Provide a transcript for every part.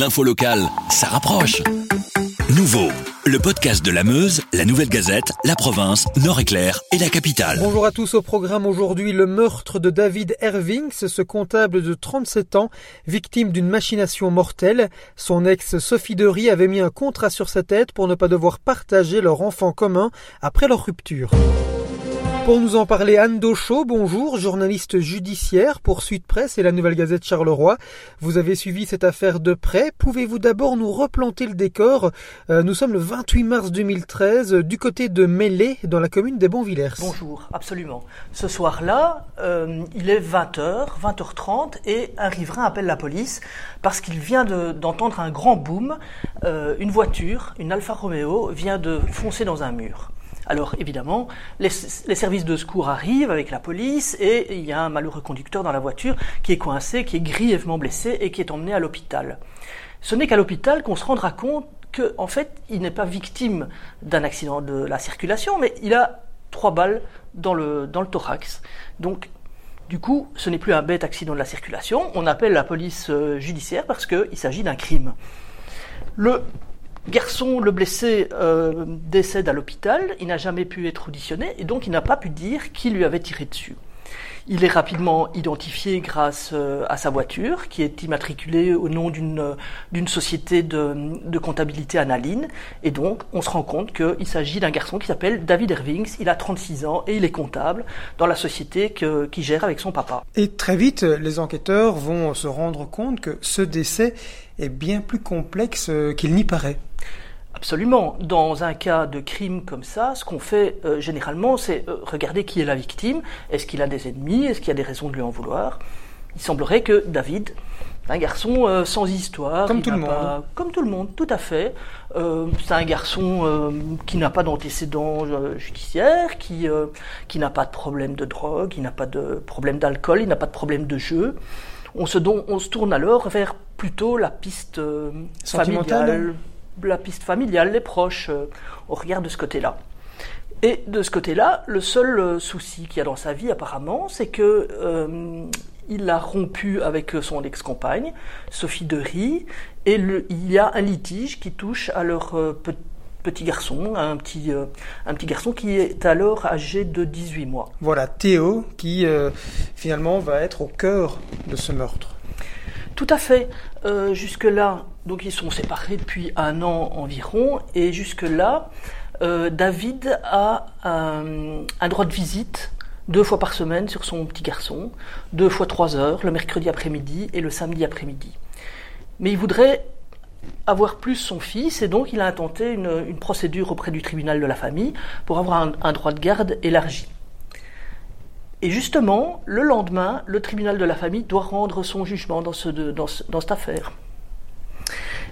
L'info locale, ça rapproche. Nouveau, le podcast de la Meuse, la Nouvelle Gazette, la province, Nord-Éclair et la capitale. Bonjour à tous au programme aujourd'hui le meurtre de David Hervings, ce comptable de 37 ans, victime d'une machination mortelle. Son ex Sophie Dery avait mis un contrat sur sa tête pour ne pas devoir partager leur enfant commun après leur rupture. Pour nous en parler, Anne Dauchot, bonjour, journaliste judiciaire pour Suite Presse et la Nouvelle Gazette Charleroi. Vous avez suivi cette affaire de près. Pouvez-vous d'abord nous replanter le décor? Euh, Nous sommes le 28 mars 2013 du côté de Mêlée, dans la commune des Bonvillers. Bonjour, absolument. Ce soir-là, euh, il est 20h, 20h30 et un riverain appelle la police parce qu'il vient d'entendre un grand boom. Euh, une voiture, une Alfa Romeo, vient de foncer dans un mur. Alors évidemment, les, services de secours arrivent avec la police et il y a un malheureux conducteur dans la voiture qui est coincé, qui est grièvement blessé et qui est emmené à l'hôpital. Ce n'est qu'à l'hôpital qu'on se rendra compte qu'en en fait, il n'est pas victime d'un accident de la circulation, mais il a trois balles dans le, dans le thorax. Donc, du coup, ce n'est plus un bête accident de la circulation. On appelle la police euh, judiciaire parce qu'il s'agit d'un crime. Le Garçon, le blessé, euh, décède à l'hôpital, il n'a jamais pu être auditionné et donc il n'a pas pu dire qui lui avait tiré dessus. Il est rapidement identifié grâce euh, à sa voiture, qui est immatriculée au nom d'une d'une société de, comptabilité analine. Et donc, on se rend compte qu'il s'agit d'un garçon qui s'appelle David Ervings. Il a 36 ans et il est comptable dans la société qui gère avec son papa. Et très vite, les enquêteurs vont se rendre compte que ce décès est bien plus complexe qu'il n'y paraît. Absolument. Dans un cas de crime comme ça, ce qu'on fait euh, généralement, c'est euh, regarder qui est la victime. Est-ce qu'il a des ennemis? Est-ce qu'il y a des raisons de lui en vouloir? Il semblerait que David, un garçon euh, sans histoire, comme tout le monde, comme tout le monde, tout à fait. c'est un garçon qui n'a pas d'antécédents judiciaires, qui qui n'a pas de problème de drogue, il n'a pas de problème d'alcool, il n'a pas de problème de jeu. On se, on se tourne alors vers plutôt la piste familiale la piste familiale, les proches, euh, on regarde de ce côté-là. Et de ce côté-là, le seul euh, souci qu'il y a dans sa vie apparemment, c'est que euh, il a rompu avec son ex-compagne, Sophie Dery, et il y a un litige qui touche à leur petit garçon, un petit, un petit garçon qui est alors âgé de 18 mois. Voilà, Théo, qui finalement va être au cœur de ce meurtre. Tout à fait. Euh, jusque-là, donc ils sont séparés depuis un an environ, et jusque-là, euh, David a un, droit de visite deux fois par semaine sur son petit garçon, deux fois trois heures, le mercredi après-midi et le samedi après-midi. Mais il voudrait avoir plus son fils, et donc il a intenté une, procédure auprès du tribunal de la famille pour avoir un droit de garde élargi. Et justement, le lendemain, le tribunal de la famille doit rendre son jugement dans cette affaire.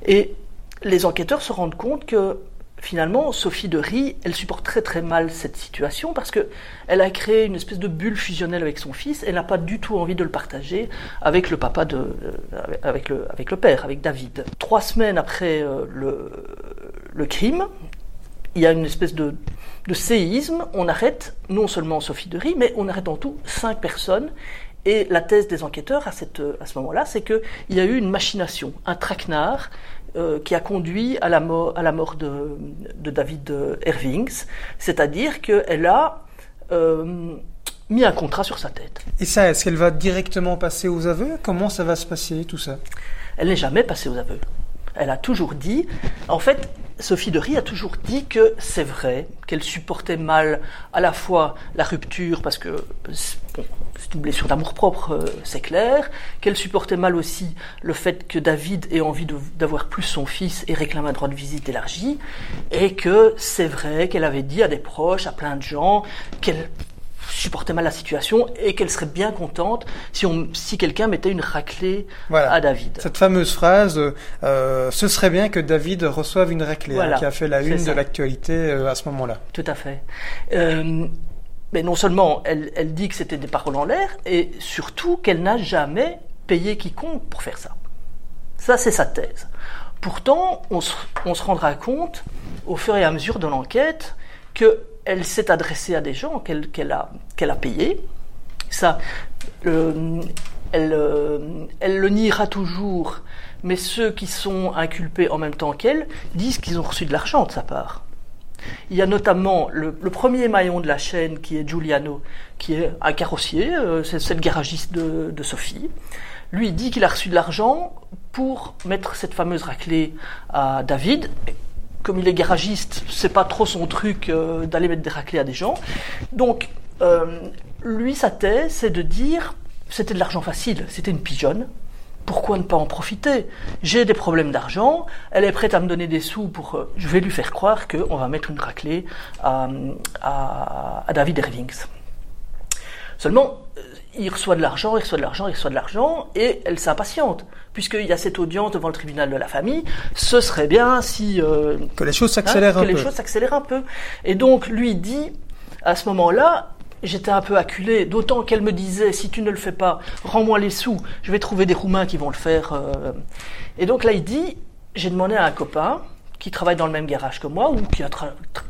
Et les enquêteurs se rendent compte que finalement, Sophie de Rie, elle supporte très très mal cette situation parce que elle a créé une espèce de bulle fusionnelle avec son fils. Elle n'a pas du tout envie de le partager avec le papa de, euh, avec le, avec le père, avec David. Trois semaines après euh, le, crime, il y a une espèce de, séisme. On arrête non seulement Sophie de Rie, mais on arrête en tout cinq personnes. Et la thèse des enquêteurs à, cette, à ce moment-là, c'est qu'il y a eu une machination, un traquenard euh, qui a conduit à la mort, à la mort de, David Ervings, c'est-à-dire qu'elle a euh, mis un contrat sur sa tête. Et ça, est-ce qu'elle va directement passer aux aveux? Comment ça va se passer tout ça? Elle n'est jamais passée aux aveux. Elle a toujours dit, en fait, Sophie de Rie a toujours dit que c'est vrai, qu'elle supportait mal à la fois la rupture, parce que c'est une blessure d'amour propre, euh, c'est clair, qu'elle supportait mal aussi le fait que David ait envie d'avoir plus son fils et réclame un droit de visite élargi, et que c'est vrai qu'elle avait dit à des proches, à plein de gens, qu'elle supportait mal la situation et qu'elle serait bien contente si, on, si quelqu'un mettait une raclée à David. Cette fameuse phrase euh, ce serait bien que David reçoive une raclée hein, qui a fait la une de l'actualité euh, à ce moment-là. Tout à fait. Euh, mais non seulement elle, dit que c'était des paroles en l'air, et surtout qu'elle n'a jamais payé quiconque pour faire ça. Ça, c'est sa thèse. Pourtant, on se, rendra compte, au fur et à mesure de l'enquête, que elle s'est adressée à des gens qu'elle a, qu'elle a payés. Ça, elle, euh, elle, le niera toujours, mais ceux qui sont inculpés en même temps qu'elle disent qu'ils ont reçu de l'argent de sa part. Il y a notamment le, premier maillon de la chaîne qui est Giuliano, qui est un carrossier, euh, c'est le garagiste de, Sophie. Lui, il dit qu'il a reçu de l'argent pour mettre cette fameuse raclée à David. Comme il est garagiste, c'est pas trop son truc euh, d'aller mettre des raclées à des gens. Donc, euh, lui, sa thèse, c'est de dire c'était de l'argent facile, c'était une pigeonne. Pourquoi ne pas en profiter? J'ai des problèmes d'argent, elle est prête à me donner des sous pour... Euh, je vais lui faire croire qu'on va mettre une raclée à, David Irvings. Seulement, euh, il reçoit de l'argent, il reçoit de l'argent, il reçoit de l'argent, et elle s'impatiente, puisqu'il y a cette audience devant le tribunal de la famille. Ce serait bien si... Euh, que les choses s'accélèrent hein, un peu. Que les choses s'accélèrent un peu. Et donc, lui dit, à ce moment-là, j'étais un peu acculé, d'autant qu'elle me disait si tu ne le fais pas, rends-moi les sous, je vais trouver des Roumains qui vont le faire. Euh. Et donc là, il dit j'ai demandé à un copain qui travaille dans le même garage que moi ou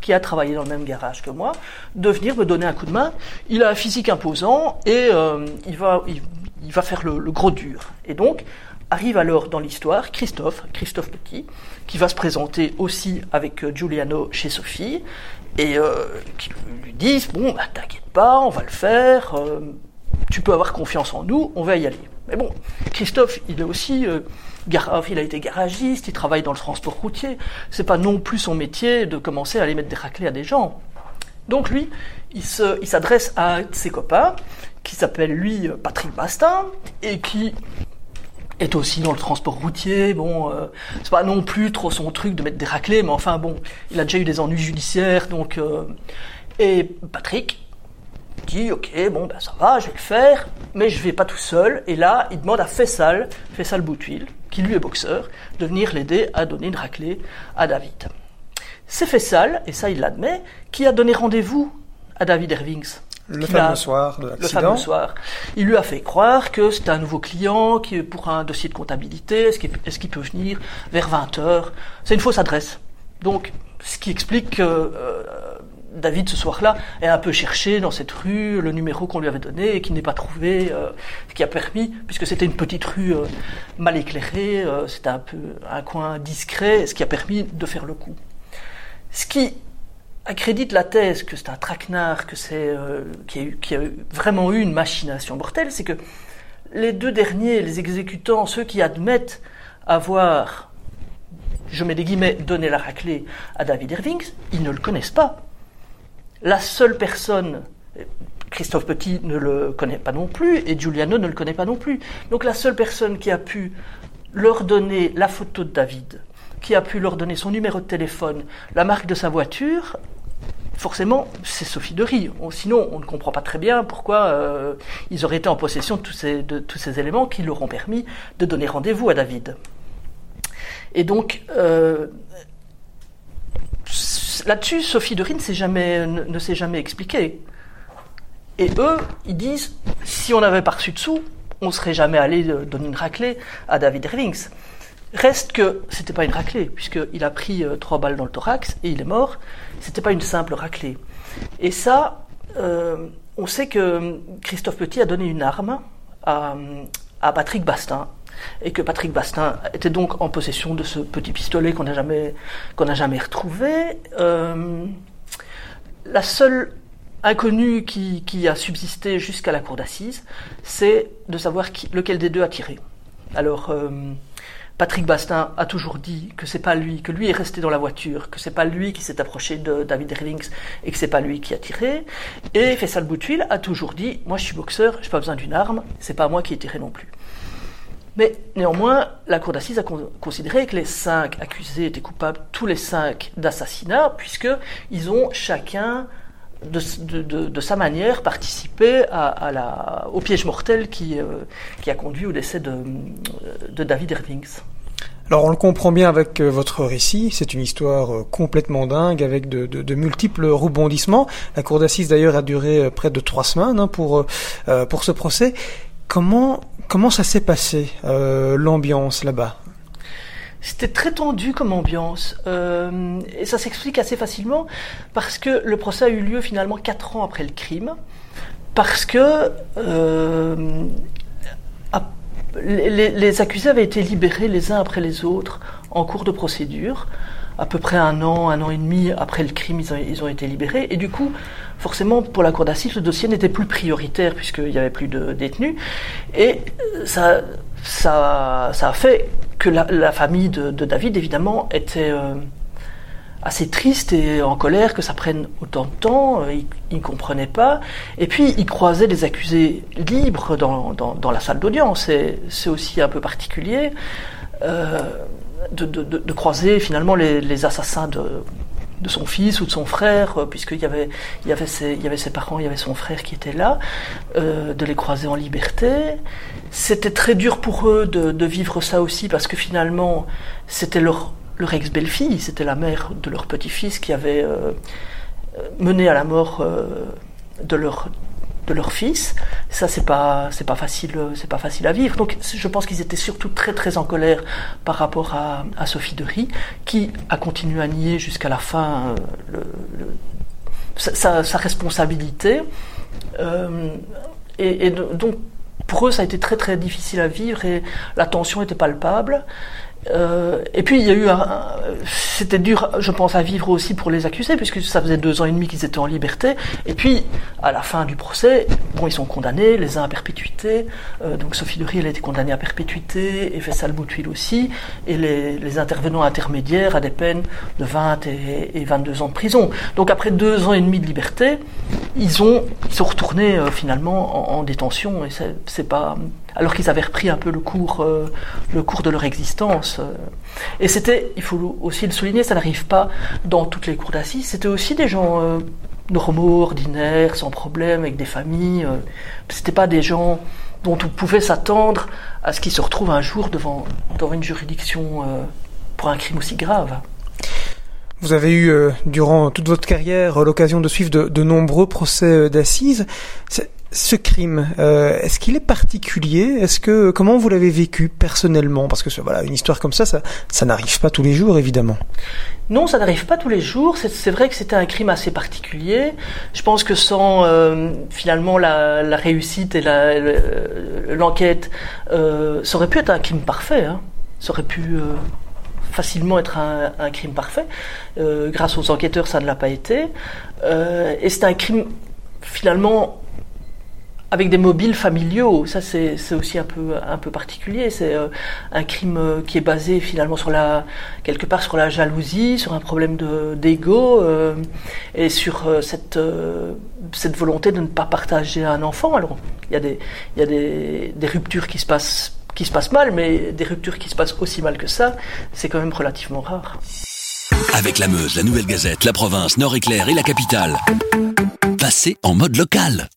qui a, travaillé dans le même garage que moi de venir me donner un coup de main. Il a un physique imposant et euh, il, va, il, va faire le, le gros dur. Et donc, arrive alors dans l'histoire Christophe, Christophe Petit, qui va se présenter aussi avec euh, Giuliano chez Sophie, et euh, qui lui disent bon bah t'inquiète pas, on va le faire, euh, tu peux avoir confiance en nous, on va y aller. Mais bon, Christophe, il est aussi euh, il a été garagiste, il travaille dans le transport routier. C'est pas non plus son métier de commencer à aller mettre des raclés à des gens. Donc lui, il s'adresse à ses copains qui s'appelle lui Patrick Bastin et qui est aussi dans le transport routier. Bon, euh, c'est pas non plus trop son truc de mettre des raclés, mais enfin bon, il a déjà eu des ennuis judiciaires, donc. Euh, et Patrick dit ok, bon ben ça va, je vais le faire, mais je vais pas tout seul. Et là, il demande à Fessal, Fessal Boutuil, qui lui est boxeur, de venir l'aider à donner une raclée à David. C'est Fessal, et ça il l'admet, qui a donné rendez-vous à David Ervings le fameux soir de l'accident. Le fameux soir. Il lui a fait croire que c'était un nouveau client qui pour un dossier de comptabilité. Est-ce qu'il est peut venir vers 20 heures? C'est une fausse adresse. Donc, ce qui explique que euh, David, ce soir-là, est un peu cherché dans cette rue le numéro qu'on lui avait donné et qui n'est pas trouvé, euh, ce qui a permis, puisque c'était une petite rue euh, mal éclairée, c'était un peu un coin discret, ce qui a permis de faire le coup. Ce qui accrédite la thèse que c'est un traquenard, que c'est euh, qu'il y, a vraiment eu une machination mortelle, c'est que les deux derniers, les exécutants, ceux qui admettent avoir, je mets des guillemets, donné la raclée à David Irving, ils ne le connaissent pas. La seule personne, Christophe Petit ne le connaît pas non plus, et Giuliano ne le connaît pas non plus. Donc la seule personne qui a pu leur donner la photo de David, qui a pu leur donner son numéro de téléphone, la marque de sa voiture, forcément, c'est Sophie de Rie. Sinon, on ne comprend pas très bien pourquoi euh, ils auraient été en possession de tous, ces, éléments qui leur ont permis de donner rendez-vous à David. Et donc, euh, là-dessus, Sophie de Rie ne s'est jamais, ne, expliquée. Et eux, ils disent, si on n'avait pas reçu de on serait jamais allé donner une raclée à David Irvings. Reste que c'était pas une raclée, puisqu'il a pris euh, trois balles dans le thorax et il est mort. C'était pas une simple raclée. Et ça, euh, on sait que Christophe Petit a donné une arme à, Patrick Bastin, et que Patrick Bastin était donc en possession de ce petit pistolet qu'on n'a jamais, jamais retrouvé. Euh, la seule inconnue qui, qui a subsisté jusqu'à la cour d'assises, c'est de savoir lequel des deux a tiré. Alors, Patrick Bastin a toujours dit que c'est pas lui, que lui est resté dans la voiture, que c'est pas lui qui s'est approché de David Rillings et que c'est pas lui qui a tiré. Et Faisal Boutwil a toujours dit, moi je suis boxeur, j'ai pas besoin d'une arme, c'est pas moi qui ai tiré non plus. Mais néanmoins, la cour d'assises a considéré que les cinq accusés étaient coupables, tous les cinq, d'assassinat, puisqu'ils ont chacun de, sa manière la, au piège mortel qui, euh, qui a conduit au décès de, David Irvings. Alors on le comprend bien avec euh, votre récit, c'est une histoire euh, complètement dingue avec de, de, multiples rebondissements. La cour d'assises d'ailleurs a duré près de trois semaines hein, pour, pour ce procès. Comment, comment ça s'est passé, l'ambiance là-bas? C'était très tendu comme ambiance. Euh, et ça s'explique assez facilement parce que le procès a eu lieu finalement quatre ans après le crime. Parce que euh, les, accusés avaient été libérés les uns après les autres en cours de procédure. À peu près un an, un an et demi après le crime, ils ont, été libérés. Et du coup, forcément, pour la cour d'assises, le dossier n'était plus prioritaire puisqu'il n'y avait plus de détenus. Et ça, ça, a fait que la, famille de, David, évidemment, était euh, assez triste et en colère que ça prenne autant de temps. Euh, il ne comprenait pas. Et puis, il croisait des accusés libres dans, la salle d'audience. C'est aussi un peu particulier euh, de, croiser finalement les, assassins de, son fils ou de son frère, puisqu'il y avait, il y, avait ses, parents, il y avait son frère qui était là, de les croiser en liberté. C'était très dur pour eux de, vivre ça aussi, parce que finalement, c'était leur ex-belle-fille, c'était la mère de leur petit-fils qui avait euh, mené à la mort euh, de leur de leur fils. Ça, c'est pas, c'est pas facile, c'est pas facile à vivre. Donc, je pense qu'ils étaient surtout très, très en colère par rapport à, Sophie de Rie, qui a continué à nier jusqu'à la fin euh, sa, responsabilité. et, donc, pour eux, ça a été très, très difficile à vivre et la tension était palpable. Euh, et puis il y a eu un, c'était dur, je pense, à vivre aussi pour les accusés, puisque ça faisait deux ans et demi qu'ils étaient en liberté. Et puis à la fin du procès, bon, ils sont condamnés, les uns à perpétuité. Euh, donc Sophie Dury, elle a été condamnée à perpétuité, et Faisal Boutwil aussi, et les, les, intervenants intermédiaires à des peines de 20 et, et, 22 ans de prison. Donc après deux ans et demi de liberté, ils ont, ils sont retournés euh, finalement en, en, détention, et c'est pas alors qu'ils avaient repris un peu le cours, euh, le cours de leur existence. Euh. Et c'était, il faut aussi le souligner, ça n'arrive pas dans toutes les cours d'assises, c'était aussi des gens euh, normaux, ordinaires, sans problème, avec des familles. c'était pas des gens dont on pouvait s'attendre à ce qu'ils se retrouvent un jour devant, dans une juridiction pour un crime aussi grave. Vous avez eu, durant toute votre carrière, l'occasion de suivre de nombreux procès d'assises ce crime, euh, est-ce qu'il est particulier? Est-ce que comment vous l'avez vécu personnellement? Parce que voilà, une histoire comme ça, ça, n'arrive pas tous les jours, évidemment. Non, ça n'arrive pas tous les jours. C'est vrai que c'était un crime assez particulier. Je pense que sans euh, finalement la, réussite et l'enquête, euh, ça aurait pu être un crime parfait. Hein. Ça aurait pu facilement être un, un crime parfait. Grâce aux enquêteurs, ça ne l'a pas été. et c'est un crime finalement avec des mobiles familiaux. Ça, c'est aussi un peu, un peu particulier. C'est euh, un crime euh, qui est basé finalement sur la, quelque part sur la jalousie, sur un problème d'ego euh, et sur cette, cette volonté de ne pas partager un enfant. Alors, il y a des, y a des, des ruptures qui se passent qui se passent mal, mais des ruptures qui se passent aussi mal que ça, c'est quand même relativement rare. Avec la Meuse, la Nouvelle Gazette, la province, Nord-Éclair et la capitale. Passez en mode local.